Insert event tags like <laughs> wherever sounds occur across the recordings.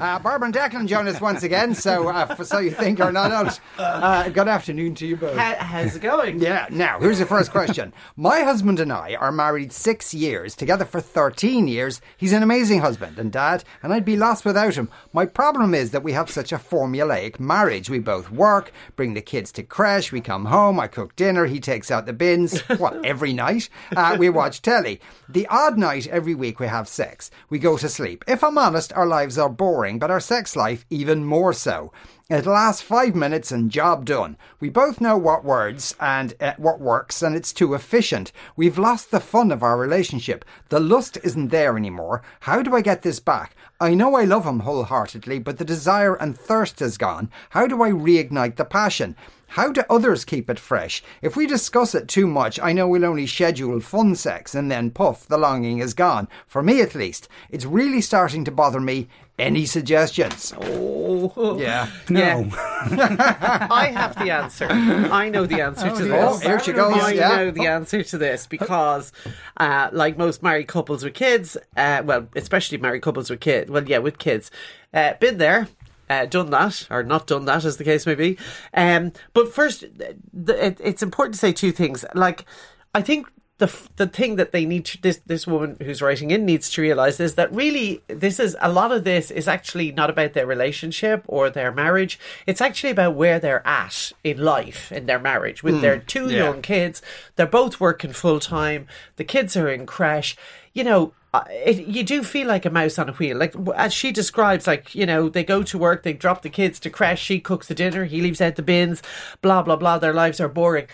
Uh, Barbara and Declan join us once again, so uh, so you think or not. Uh, good afternoon to you both. How, how's it going? <laughs> Yeah, now, here's the first question. My husband and I are married six years, together for 13 years. He's an amazing husband and dad, and I'd be lost without him. My problem is that we have such a formulaic marriage. We both work, bring the kids to creche, we come home, I cook dinner, he takes out the bins. <laughs> What, every night? Uh, we watch telly. The odd night every week we have sex. We go to sleep. If I'm honest, our lives are boring, but our sex life even more so. It lasts five minutes and job done. We both know what words and uh, what works, and it's too efficient. We've lost the fun of our relationship. The lust isn't there anymore. How do I get this back? I know I love him wholeheartedly, but the desire and thirst is gone. How do I reignite the passion? How do others keep it fresh? If we discuss it too much, I know we'll only schedule fun sex and then puff, the longing is gone. For me at least. It's really starting to bother me. Any suggestions? Oh, Yeah. <laughs> No. <laughs> I have the answer. I know the answer to this. Oh, here she goes, I yeah. know the answer to this because, uh, like most married couples with kids, uh, well, especially married couples with kids, well, yeah, with kids, uh, been there. Uh, done that or not done that, as the case may be. Um, but first, th- th- it's important to say two things. Like, I think the the thing that they need to, this this woman who's writing in needs to realize is that really this is a lot of this is actually not about their relationship or their marriage. It's actually about where they're at in life in their marriage with their two yeah. young kids. They're both working full time. The kids are in creche. You know. uh, It, you do feel like a mouse on a wheel, like as she describes. Like you know, they go to work, they drop the kids to creche. She cooks the dinner, he leaves out the bins, blah blah blah. Their lives are boring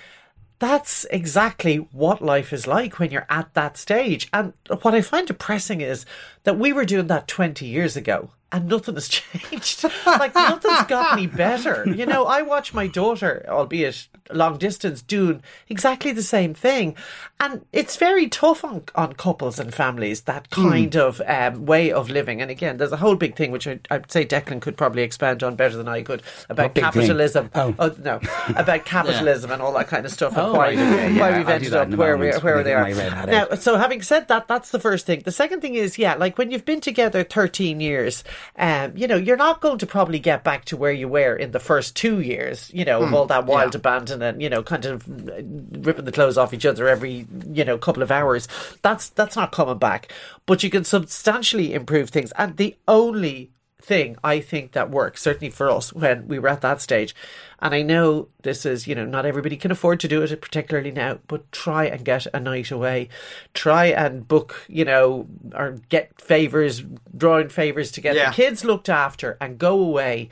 that's exactly what life is like when you're at that stage. And what I find depressing is that we were doing that 20 years ago and nothing has <laughs> changed. <laughs> like nothing's got any better. You know, I watch my daughter, albeit long distance, doing exactly the same thing. And it's very tough on, on couples and families, that kind of um, way of living. And again, there's a whole big thing, which I, I'd say Declan could probably expand on better than I could, about What big thing? capitalism. Oh. no, <laughs> about capitalism and all that kind of stuff. and Oh, why, right, okay, why we've I'll ended up where, we, where they are. my red hat Now, so having said that, that's the first thing. The second thing is, yeah, like when you've been together 13 years, um, you know, you're not going to probably get back to where you were in the first two years, you know, of all that wild abandon and, you know, kind of uh, ripping the clothes off each other every, you know, couple of hours. That's, that's not coming back. But you can substantially improve things. And the only thing I think that works, certainly for us when we were at that stage. And I know this is, you know, not everybody can afford to do it, particularly now, but try and get a night away. Try and book, you know, or get favours, drawing favours to get Yeah. the kids looked after and go away,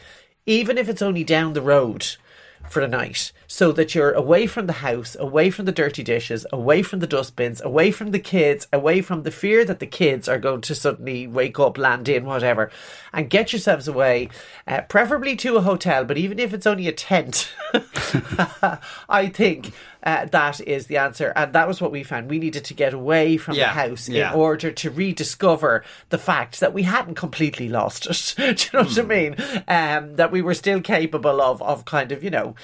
even if it's only down the road for the night so that you're away from the house, away from the dirty dishes, away from the dustbins, away from the kids, away from the fear that the kids are going to suddenly wake up, land in, whatever, and get yourselves away, uh, preferably to a hotel, but even if it's only a tent, <laughs> I think uh, that is the answer. And that was what we found. We needed to get away from Yeah, the house yeah. in order to rediscover the fact that we hadn't completely lost it. <laughs> Do you know what I mean? Um, that we were still capable of, of kind of, you know,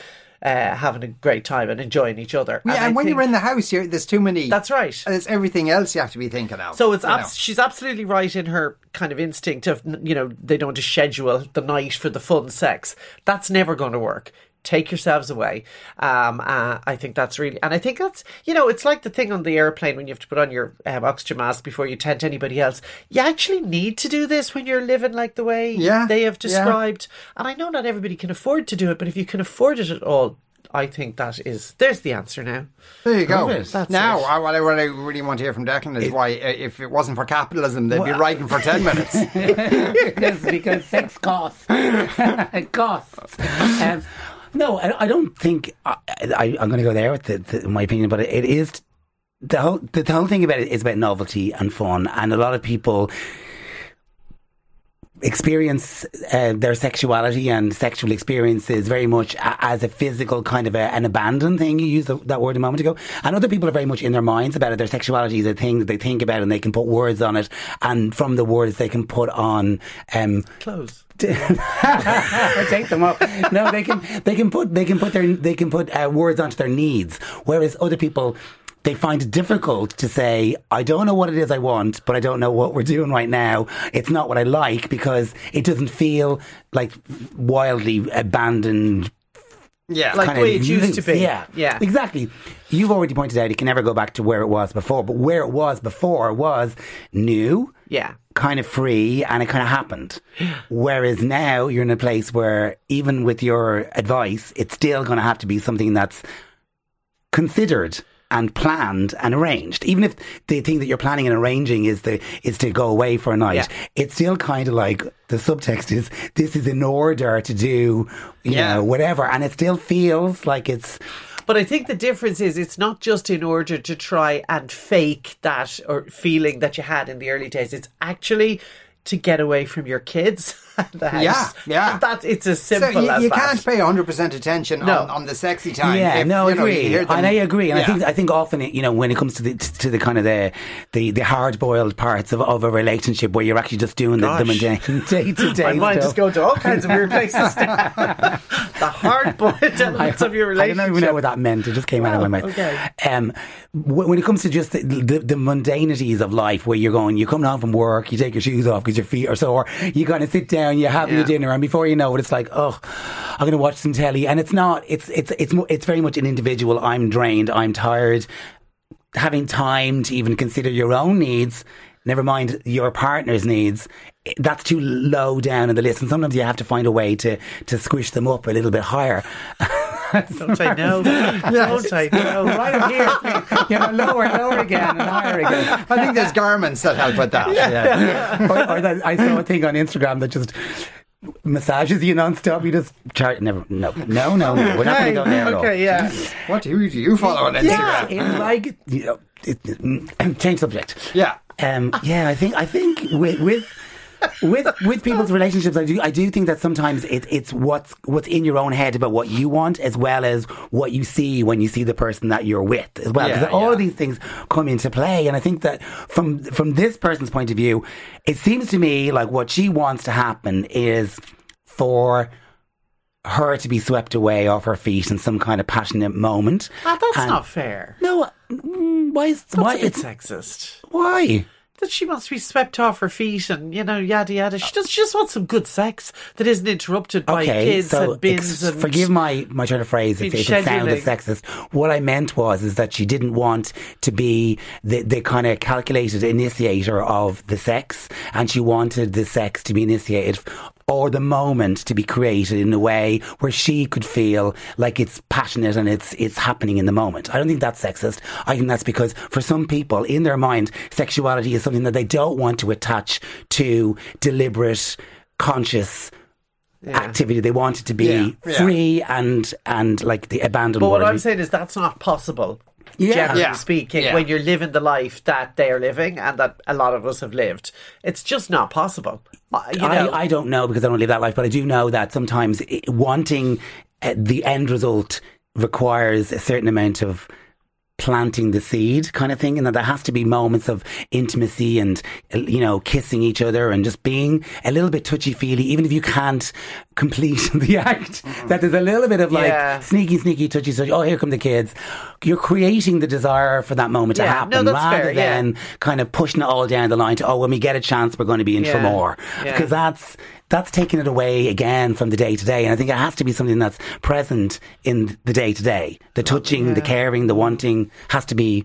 uh, having a great time and enjoying each other. Yeah, and, I when think- you're in the house, you're, there's too many. That's right. There's everything else you have to be thinking of. So it's you abs- she's absolutely right in her kind of instinct of you know they don't want to schedule the night for the fun sex. That's never going to work. Take yourselves away. Um, uh, I think that's really, and I think that's you know it's like the thing on the airplane when you have to put on your um, oxygen mask before you tend to anybody else. You actually need to do this when you're living like the way Yeah, they have yeah. described. And I know not everybody can afford to do it, but if you can afford it at all. I think that is. There's the answer now. There you go. That's now. I, what, I, what I really want to hear from Declan is why, uh, if it wasn't for capitalism, they'd be writing for 10 minutes. <laughs> <laughs> because, because sex costs. <laughs> it costs. Um, no, I, I don't think I, I'm going to go there with the, the, my opinion, but it is the whole the, the whole thing about it is about novelty and fun, and a lot of people experience uh, their sexuality and sexual experiences very much a- as a physical kind of a, an abandoned thing. You used the, that word a moment ago. And other people are very much in their minds about it. Their sexuality is a thing that they think about and they can put words on it. And from the words they can put on, um, Clothes. <laughs> take them up. No, they can they can put they can put their they can put uh, words onto their needs. Whereas other people they find it difficult to say, I don't know what it is I want, but I don't know what we're doing right now. It's not what I like because it doesn't feel like wildly abandoned Yeah. Like kind the way it used to be. Yeah, Yeah. exactly. You've already pointed out it can never go back to where it was before, but where it was before was new, Yeah. kind of free, and it kind of happened. Whereas now you're in a place where even with your advice, it's still going to have to be something that's considered and planned and arranged. Even if the thing that you're planning and arranging is the is to go away for a night, Yeah. it's still kind of like the subtext is this is in order to do you Yeah. know whatever, and it still feels like it's But I think the difference is it's not just in order to try and fake that or feeling that you had in the early days. It's actually to get away from your kids <laughs> <laughs> the house. Yeah, yeah. That it's as So simple you, as you that. can't pay 100% attention No. on, on the sexy time. Yeah, if, no, I you know, you agree, and I agree, and I think I think often you know when it comes to the to the kind of the the, the hard boiled parts of, of a relationship where you're actually just doing the, the mundane <laughs> day to day. My mind just goes to all kinds of weird places. <laughs> the hard-boiled elements of your relationship. I don't even know what that meant. It just came out of my mouth. okay. Um, when it comes to just the, the, the mundanities of life, where you're going, you're coming home from work, you take your shoes off because your feet are sore, you kind of sit down, you have your Yeah. dinner, and before you know it, it's like, oh, I'm going to watch some telly, and it's not. It's it's it's it's very much an individual. I'm drained. I'm tired. Having time to even consider your own needs. Never mind your partner's needs. Eh, that's too low down in the list, and sometimes you have to find a way to to squish them up a little bit higher. <laughs> <laughs> Don't I know? <laughs> Don't I know? right up here. <laughs> You know, lower, lower again, and higher again. I think there's garments that help with that. Yeah. or, or that, I saw a thing on Instagram that just massages you non-stop. You just chart. Never. No, no, no, no. We're not going to go there at all. okay, yeah. What do you, do you follow on Instagram? Yeah, Instagram? it's like you know, it, it, <clears throat> change subject. Yeah. Um, yeah, I think I think with with with with people's relationships, I do I do think that sometimes it, it's what's what's in your own head about what you want, as well as what you see when you see the person that you're with, as well. Because Yeah, all yeah. of these things come into play, and I think that from from this person's point of view, it seems to me like what she wants to happen is for her to be swept away off her feet in some kind of passionate moment. Ah, that's And- not fair. No, mm, why is That's why it's sexist. why? That she wants to be swept off her feet and, you know, yada yada. She just, she just wants some good sex that isn't interrupted by Okay, kids so and bins ex- and. forgive my my turn of phrase if, if it sounded sexist. What I meant was is that she didn't want to be the the kind of calculated initiator of the sex, and she wanted the sex to be initiated. Or the moment to be created in a way where she could feel like it's passionate and it's it's happening in the moment. I don't think that's sexist. I think that's because for some people in their mind, sexuality is something that they don't want to attach to deliberate, conscious activity. They want it to be Yeah, yeah. free and and like the abandoned But what. I'm saying is that's not possible. Yeah. Generally Yeah. speaking, Yeah. when you're living the life that they're living and that a lot of us have lived, it's just not possible. You know, I, I don't know because I don't live that life, but I do know that sometimes i wanting uh, the end result requires a certain amount of planting the seed kind of thing and that there has to be moments of intimacy and you know kissing each other and just being a little bit touchy feely even if you can't complete <laughs> the act mm-hmm. that there's a little bit of like Yeah. sneaky sneaky touchy touchy oh here come the kids you're creating the desire for that moment to happen no, rather fair, yeah. than kind of pushing it all down the line to oh when we get a chance we're going to be in for more yeah. because that's that's taking it away again from the day to day. And I think it has to be something that's present in the day to day. The touching the caring the wanting has to be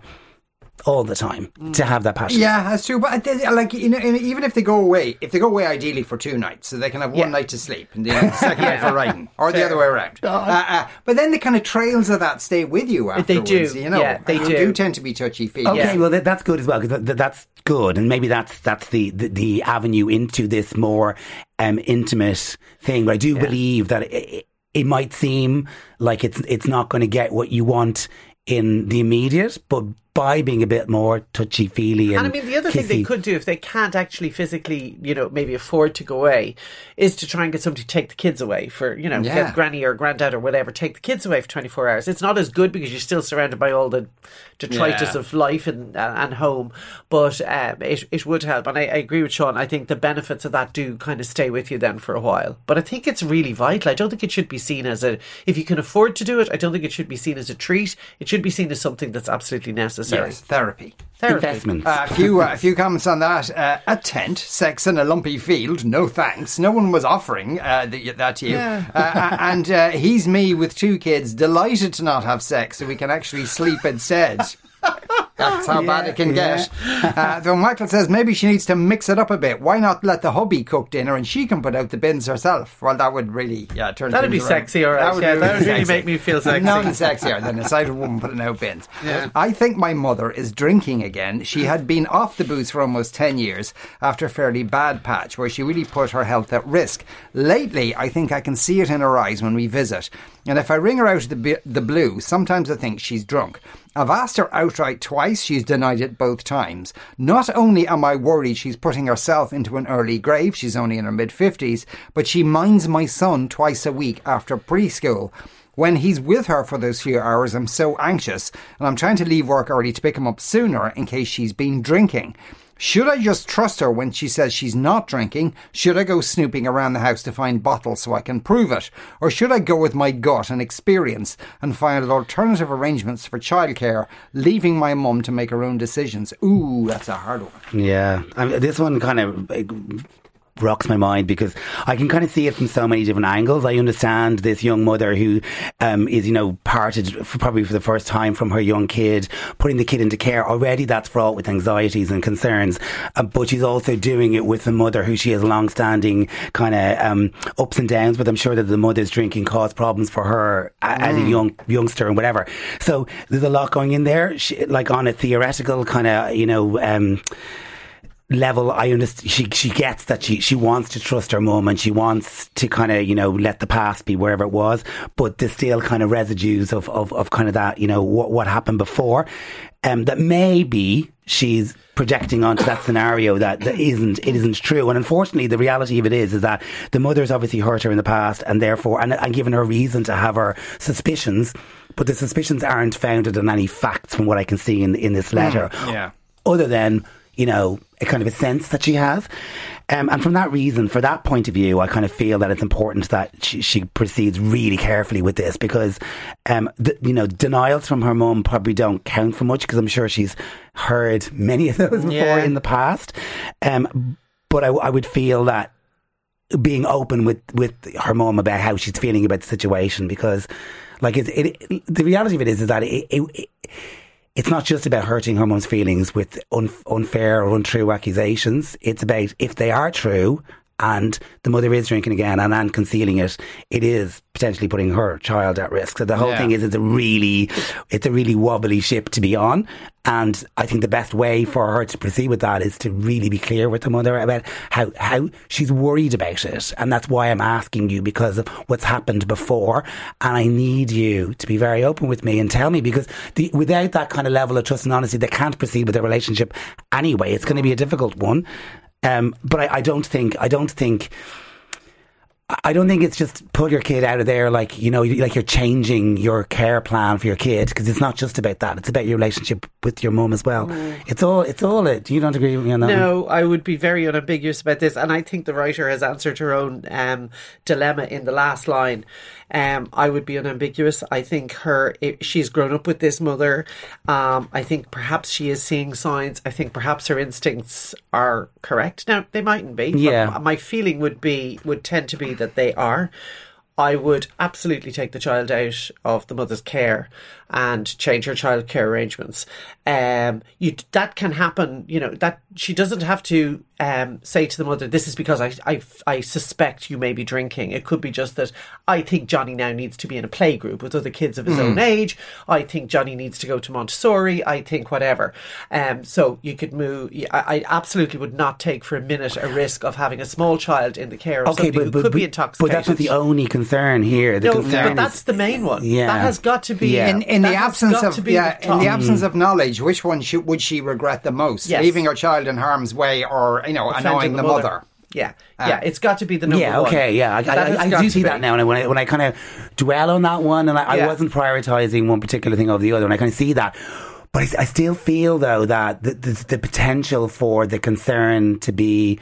all the time to have that passion Yeah, that's true. But like, you know, even if they go away, if they go away ideally for two nights, so they can have one Yeah. night to sleep and the second night <laughs> for riding, or the other way around. Uh, uh, but then the kind of trails of that stay with you They do. You know, Yeah, they you do. tend to be touchy feely. Okay, Yeah. well that, that's good as well because th- that's good, and maybe that's that's the, the the avenue into this more um, intimate thing. But I do believe that it, it might seem like it's it's not going to get what you want in the immediate, but by being a bit more touchy feely. And, And I mean, the other thing they could do if they can't actually physically, you know, maybe afford to go away, is to try and get somebody to take the kids away for, you know, Yeah. get granny or granddad or whatever, take the kids away for 24 hours. It's not as good because you're still surrounded by all the detritus Yeah. of life and uh, and home, but um, it, it would help. And I, I agree with Sean. I think the benefits of that do kind of stay with you then for a while. But I think it's really vital. I don't think it should be seen as a, if you can afford to do it, I don't think it should be seen as a treat. It should be seen as something that's absolutely necessary. Yes, therapy. Therapy. investments. Uh, a few, uh, a few comments on that. Uh, a tent, sex in a lumpy field. No thanks. No one was offering uh, the, that to you. Uh, uh, and uh, he's me with two kids, delighted to not have sex, so we can actually sleep instead. <laughs> That's how bad it can get. Uh, though Michael says maybe she needs to mix it up a bit. Why not let the hubby cook dinner and she can put out the bins herself? Well, that would really yeah turn. That'd be around. sexy, all right. Yeah, that would really sexy. make me feel sexy. None sexier than a sighted woman putting out bins. I think my mother is drinking again. She had been off the booze for almost 10 years after a fairly bad patch where she really put her health at risk. Lately, I think I can see it in her eyes when we visit. And if I ring her out of the, the blue, sometimes I think she's drunk. I've asked her outright twice, she's denied it both times. Not only am I worried she's putting herself into an early grave, she's only in her mid 50s, but she minds my son twice a week after preschool. When he's with her for those few hours, I'm so anxious, and I'm trying to leave work early to pick him up sooner in case she's been drinking. Should I just trust her when she says she's not drinking? Should I go snooping around the house to find bottles so I can prove it? Or should I go with my gut and experience and find alternative arrangements for childcare, leaving my mum to make her own decisions? Ooh, that's a hard one. Yeah, I mean, this one kind of rocks my mind because I can kind of see it from so many different angles. I understand this young mother who um, is, you know, parted for probably for the first time from her young kid, putting the kid into care. Already that's fraught with anxieties and concerns, uh, but she's also doing it with the mother who she has long-standing kind of um, ups and downs. But I'm sure that the mother's drinking caused problems for her a- as a young youngster and whatever. So there's a lot going in there. She, like on a theoretical kind of, you know. Um, level I understand she she gets that she she wants to trust her mum and she wants to kind of you know let the past be wherever it was but there's still kind of residues of of, of kind of that you know what what happened before um that maybe she's projecting onto that scenario that, that isn't it isn't true. And unfortunately the reality of it is is that the mother's obviously hurt her in the past and therefore and, and given her reason to have her suspicions but the suspicions aren't founded on any facts from what I can see in in this letter. Yeah. other than you know a kind of a sense that she has. Um, and from that reason, for that point of view, I kind of feel that it's important that she, she proceeds really carefully with this because, um, the, you know, denials from her mum probably don't count for much because I'm sure she's heard many of those before Yeah. in the past. Um, but I, I would feel that being open with, with her mum about how she's feeling about the situation because, like, it, it, the reality of it is, is that it, it, it it's not just about hurting her mum's feelings with un- unfair or untrue accusations. It's about if they are true and the mother is drinking again and, and concealing it, it is potentially putting her child at risk. So the whole Yeah. thing is it's a really it's a really wobbly ship to be on. And I think the best way for her to proceed with that is to really be clear with the mother about how, how she's worried about it. And that's why I'm asking you because of what's happened before. And I need you to be very open with me and tell me because the, without that kind of level of trust and honesty, they can't proceed with their relationship anyway. It's going to be a difficult one. Um, but I, I don't think, I don't think, I don't think it's just pull your kid out of there like you know like you're changing your care plan for your kid because it's not just about that. It's about your relationship with your mum as well it's all it's all it Do you don't agree with me on that one? No, I would be very unambiguous about this, and I think the writer has answered her own um, dilemma in the last line. Um, I would be unambiguous. I think her i she's grown up with this mother. Um, I think perhaps she is seeing signs. I think perhaps her instincts are correct. Now they mightn't be. Yeah. my feeling would be would tend to be that they are. I would absolutely take the child out of the mother's care and change her child care arrangements. Um, you that can happen. You know that she doesn't have to um, say to the mother, "This is because I, I, I suspect you may be drinking." It could be just that I think Johnny now needs to be in a play group with other kids of his own age. I think Johnny needs to go to Montessori. I think whatever. Um, so you could move. I, I absolutely would not take for a minute a risk of having a small child in the care of somebody who could be intoxicated. But that's not the only concern here. The no, concern but that's is, the main one. Yeah. that has got to be Yeah. in, in the absence of yeah, the in the absence of knowledge, which one should, would she regret the most? Yes. Leaving her child in harm's way, or you know, annoying the mother? Yeah, ah. yeah, it's got to be the number yeah, one. okay, yeah, I, I, I, I do see be. that now, and when I when I kind of dwell on that one, and I, I wasn't prioritizing one particular thing over the other, and I kind of see that. But I, I still feel though that the, the, the potential for the concern to be.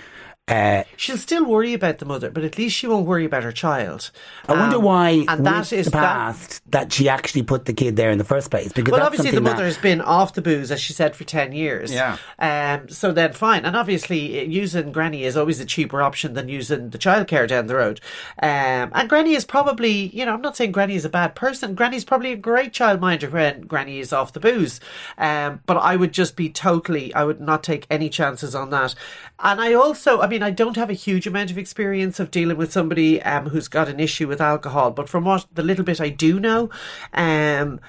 Uh, She'll still worry about the mother, but at least she won't worry about her child. I wonder Um, why, And that with is the that. past, that, she actually put the kid there in the first place. Because Well, obviously, the mother has been off the booze, as she said, for 10 years. Yeah. Um, so then, fine. And obviously, using Granny is always a cheaper option than using the childcare down the road. Um, and Granny is probably, you know, I'm not saying Granny is a bad person. Granny's probably a great childminder when Granny is off the booze. Um, but I would just be totally, I would not take any chances on that. And I also, I mean, I don't have a huge amount of experience of dealing with somebody um, who's got an issue with alcohol, but from what the little bit I do know, um,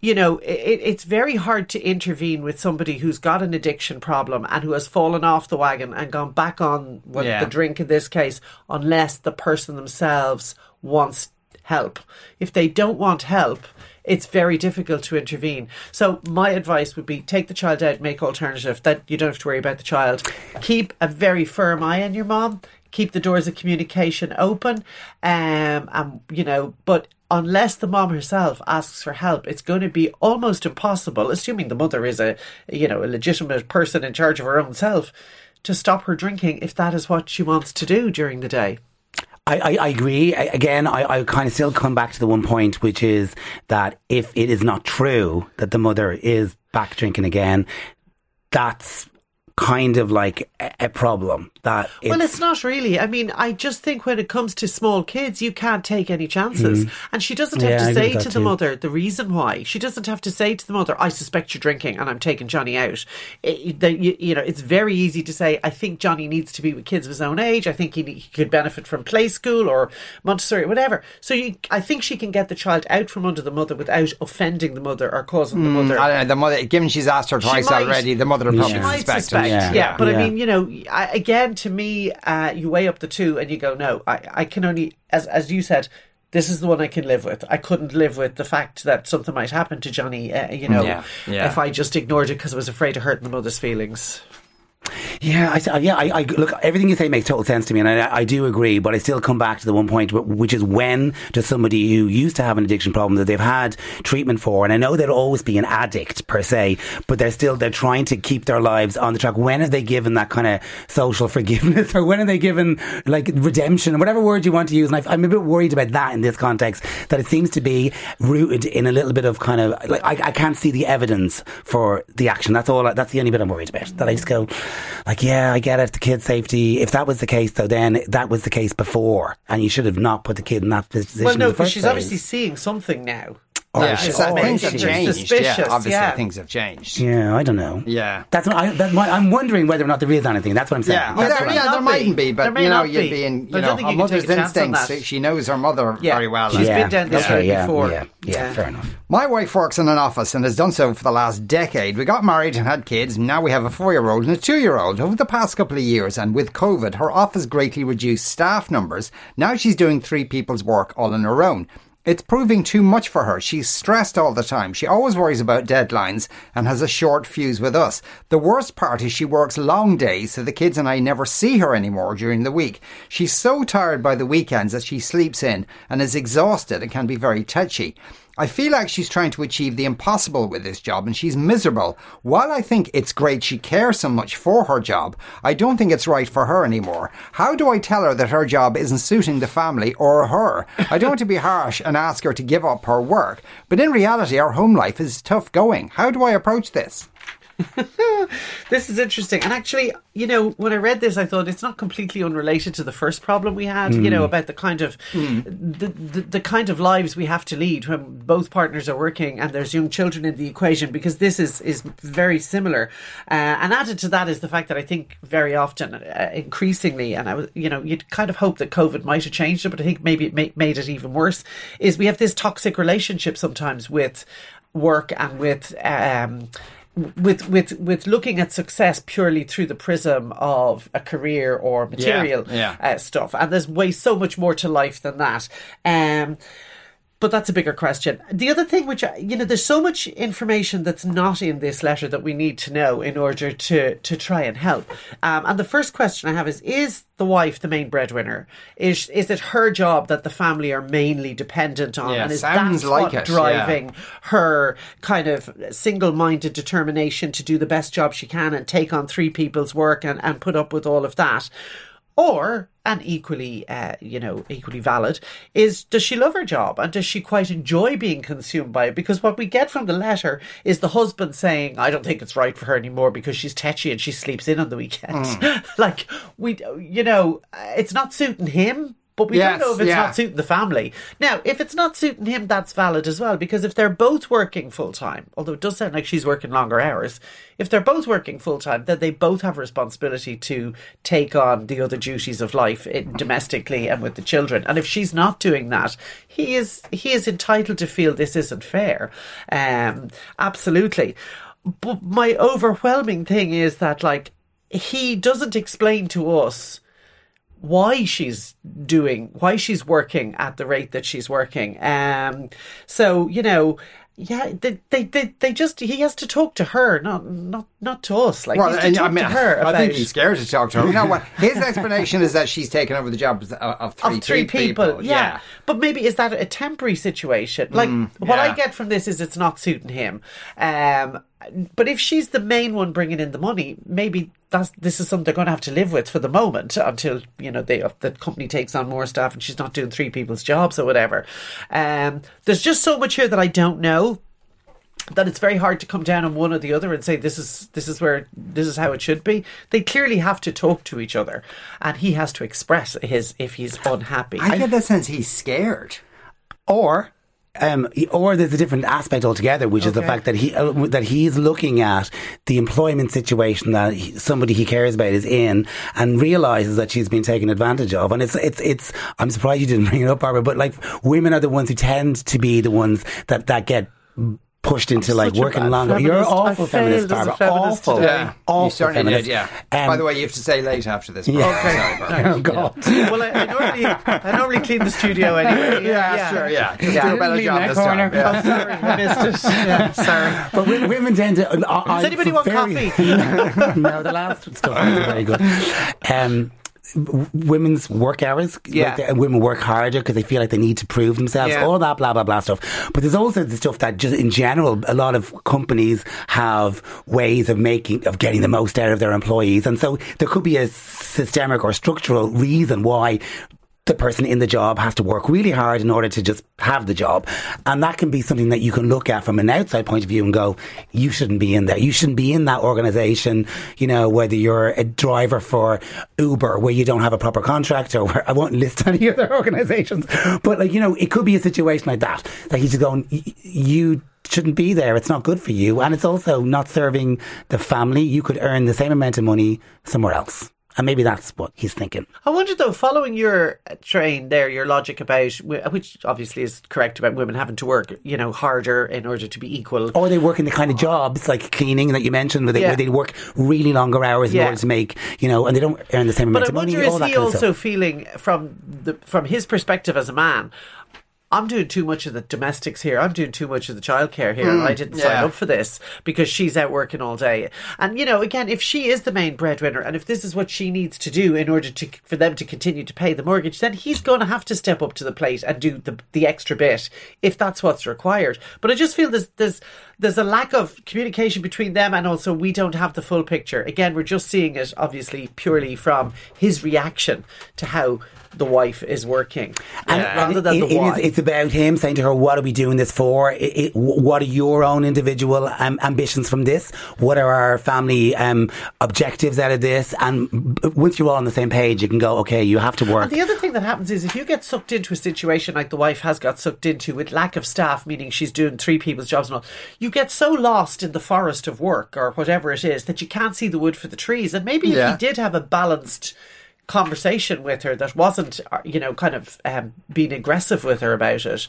you know, it, it's very hard to intervene with somebody who's got an addiction problem and who has fallen off the wagon and gone back on what Yeah. the drink in this case, unless the person themselves wants help. If they don't want help, it's very difficult to intervene. So my advice would be take the child out, make alternative. That you don't have to worry about the child. Keep a very firm eye on your mom. Keep the doors of communication open. Um, and you know, but unless the mom herself asks for help, it's going to be almost impossible, assuming the mother is a you know a legitimate person in charge of her own self, to stop her drinking if that is what she wants to do during the day. I, I, I agree. I, again, I, I kind of still come back to the one point, which is that if it is not true that the mother is back drinking again, that's kind of like a, a problem. That Well, it's not really. I mean, I just think when it comes to small kids, you can't take any chances. And she doesn't have Mm. Yeah, to agree say to the too. mother the reason why. She doesn't have to say to the mother, "I suspect you're drinking, and I'm taking Johnny out." It, that you, you know, it's very easy to say, "I think Johnny needs to be with kids of his own age. I think he, he could benefit from play school or Montessori, whatever." So, you, I think she can get the child out from under the mother without offending the mother or causing the mother. I don't know, the mother, given she's asked her twice might- already, the mother will probably She might suspect it. suspect, yeah. Yeah. But I mean, you know, I, again, to me, uh, you weigh up the two and you go, no, I, I can only, as as you said, this is the one I can live with. I couldn't live with the fact that something might happen to Johnny. Uh, you know, Yeah, yeah. if I just ignored it because I was afraid of hurting the mother's feelings. Yeah, I, yeah. I, I look. Everything you say makes total sense to me, and I, I do agree. But I still come back to the one point, which is when does somebody who used to have an addiction problem that they've had treatment for, and I know they'll always be an addict per se, but they're still they're trying to keep their lives on the track. When are they given that kind of social forgiveness, <laughs> or when are they given like redemption, or whatever word you want to use? And I, I'm a bit worried about that in this context. That it seems to be rooted in a little bit of kind of like I, I can't see the evidence for the action. That's all. That's the only bit I'm worried about. That I just go. Like, yeah, I get it, the kid's safety. If that was the case, though, then that was the case before, and you should have not put the kid in that position. Well, no, because she's place. obviously seeing something now. Oh, Yeah, she- it's that oh, things have changed. Suspicious, yeah, obviously yeah. things have changed. Yeah, I don't know. Yeah. That's what I, that, might- I'm wondering whether or not there is anything. That's what I'm saying. Yeah, well, there, yeah, there mightn't be. be, but you know, you'd be. be in, you know, think a you mother's take a chance on instincts. She knows her mother Yeah. very well. She's yeah, been down this okay, road yeah, before. Yeah, yeah, Yeah. fair enough. My wife works in an office and has done so for the last decade. We got married and had kids, and now we have a four year old and a two year old. Over the past couple of years, and with COVID, her office greatly reduced staff numbers. Now she's doing three people's work all on her own. It's proving too much for her. She's stressed all the time. She always worries about deadlines and has a short fuse with us. The worst part is she works long days, so the kids and I never see her anymore during the week. She's so tired by the weekends that she sleeps in and is exhausted and can be very touchy. I feel like she's trying to achieve the impossible with this job and she's miserable. While I think it's great she cares so much for her job, I don't think it's right for her anymore. How do I tell her that her job isn't suiting the family or her? I don't want to be harsh and ask her to give up her work, but in reality our home life is tough going. How do I approach this? <laughs> This is interesting. And actually, you know, when I read this, I thought it's not completely unrelated to the first problem we had, you know, about the kind of the, the, the kind of lives we have to lead when both partners are working and there's young children in the equation because this is is very similar. Uh, and added to that is the fact that I think very often uh, increasingly and I was you know, you'd kind of hope that COVID might have changed it, but I think maybe it ma- made it even worse is we have this toxic relationship sometimes with work and with um with with with looking at success purely through the prism of a career or material yeah. Uh, stuff and there's way so much more to life than that um but that's a bigger question. The other thing, which you know, there's so much information that's not in this letter that we need to know in order to to try and help. Um, and the first question I have is: Is the wife the main breadwinner? Is is it her job that the family are mainly dependent on? Yeah, and is that like what it, yeah. driving her kind of single-minded determination to do the best job she can and take on three people's work and, and put up with all of that? Or, and equally, uh, you know, equally valid, is does she love her job and does she quite enjoy being consumed by it? Because what we get from the letter is the husband saying, I don't think it's right for her anymore because she's tetchy and she sleeps in on the weekend. Hmm. <laughs> like, we, you know, it's not suiting him. But we Yes, don't know if it's yeah. not suiting the family. Now, if it's not suiting him, that's valid as well. Because if they're both working full time, although it does sound like she's working longer hours, if they're both working full time, then they both have a responsibility to take on the other duties of life in, domestically and with the children. And if she's not doing that, he is he is entitled to feel this isn't fair. Um, absolutely. But my overwhelming thing is that like he doesn't explain to us why she's doing why she's working at the rate that she's working um so you know yeah they they they, they just he has to talk to her not not not to us like Well, he's to and talk I mean, to her I about think he's scared to talk to her. You know what? His <laughs> explanation is that she's taken over the job of, of three, of three pe- people, yeah. But maybe is that a temporary situation? Like what I get from this is it's not suiting him. Um, but if she's the main one bringing in the money, maybe that's this is something they're going to have to live with for the moment until you know they the company takes on more staff and she's not doing three people's jobs or whatever. Um, there's just so much here that I don't know that it's very hard to come down on one or the other and say this is this is where this is how it should be. They clearly have to talk to each other, and he has to express his if he's unhappy. I get the sense he's scared. Or um, or there's a different aspect altogether, which is the fact that he uh, that he's looking at the employment situation that he, somebody he cares about is in, and realizes that she's been taken advantage of. And it's it's it's. I'm surprised you didn't <laughs> bring it up, Barbara. But like, women are the ones who tend to be the ones that that get pushed into like such a working bad longer. You're feminist. I awful feminist, failed as a Barbara. feminist awful, today. Yeah, awful you certainly feminist. did. Yeah. Um, By the way, you have to say late after this. Yeah. Sorry, oh God. well, I, I normally I normally clean the studio anyway. <laughs> Yeah, sure, yeah. Just Yeah. do a better Leave job that this corner. time. Yeah. Oh, sorry, I missed it. Yeah, sorry. But wo- women tend to. Uh, Does anybody want coffee? <laughs> no, the last stuff was very good. Um, w- women's work hours, Yeah. like women work harder because they feel like they need to prove themselves, Yeah. all that blah blah blah stuff. But there's also the stuff that just in general, a lot of companies have ways of making of getting the most out of their employees, and so there could be a systemic or structural reason why the person in the job has to work really hard in order to just have the job. And that can be something that you can look at from an outside point of view and go, you shouldn't be in there. You shouldn't be in that organization, you know, whether you're a driver for Uber where you don't have a proper contract or where I won't list <laughs> any other organizations. But like, you know, it could be a situation like that. That he's going, you shouldn't be there. It's not good for you. And it's also not serving the family. You could earn the same amount of money somewhere else. And maybe that's what he's thinking. I wonder though, following your uh, train there, your logic about which obviously is correct about women having to work, you know, harder in order to be equal. Or they work in the kind of jobs like cleaning that you mentioned, where they, Yeah. where they work really longer hours in Yeah. order to make, you know, and they don't earn the same But amount I of money. wonder all is that he also feeling from the from his perspective as a man. I'm doing too much of the domestics here. I'm doing too much of the childcare here, and I hmm. didn't sign up for this because she's out working all day. And you know, again, if she is the main breadwinner, and if this is what she needs to do in order to for them to continue to pay the mortgage, then he's going to have to step up to the plate and do the the extra bit if that's what's required. But I just feel there's there's there's a lack of communication between them, and also we don't have the full picture. Again, we're just seeing it obviously purely from his reaction to how the wife is working, And, uh, rather than it- the it is- it's about him saying to her, "What are we doing this for? It, it, what are your own individual um, ambitions from this? What are our family um, objectives out of this?" And once you're all on the same page, you can go, "Okay, you have to work." And the other thing that happens is if you get sucked into a situation like the wife has got sucked into with lack of staff, meaning she's doing three people's jobs and all, you get so lost in the forest of work or whatever it is that you can't see the wood for the trees. And maybe if Yeah. he did have a balanced conversation with her that wasn't, uh, you know, kind of um, being aggressive with her about it,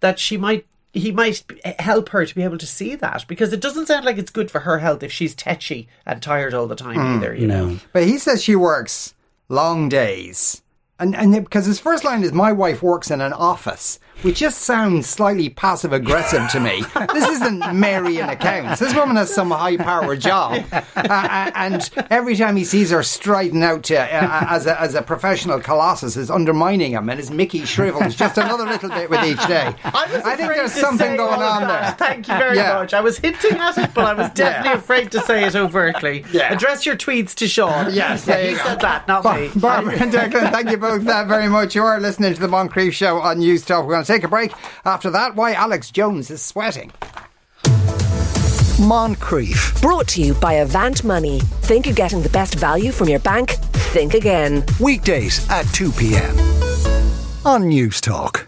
that she might. He might help her to be able to see that because it doesn't sound like it's good for her health if she's tetchy and tired all the time either. You know? But he says she works long days. And, and because his first line is, My wife works in an office, which just sounds slightly passive aggressive to me. This isn't Mary in accounts. This woman has some high powered job. <laughs> Uh, uh, and every time he sees her striding out to, uh, as, a, as a professional colossus, is undermining him, and his Mickey shrivels just another little bit with each day. I, was think there's to something say going all on that. there. Thank you very Yeah. much. I was hinting at it, but I was <laughs> definitely afraid to say it overtly. Yeah. Address your tweets to Sean. Yes, yeah, <laughs> he said that, not Bar- me. Barbara and Declan, thank you both uh, very much. You are listening to the Moncrieff Show on News Talk. We're going to take a break. After that, why Alex Jones is sweating. Moncrieff. Brought to you by Avant Money. Think you're getting the best value from your bank? Think again. Weekdays at 2 p.m. on News Talk.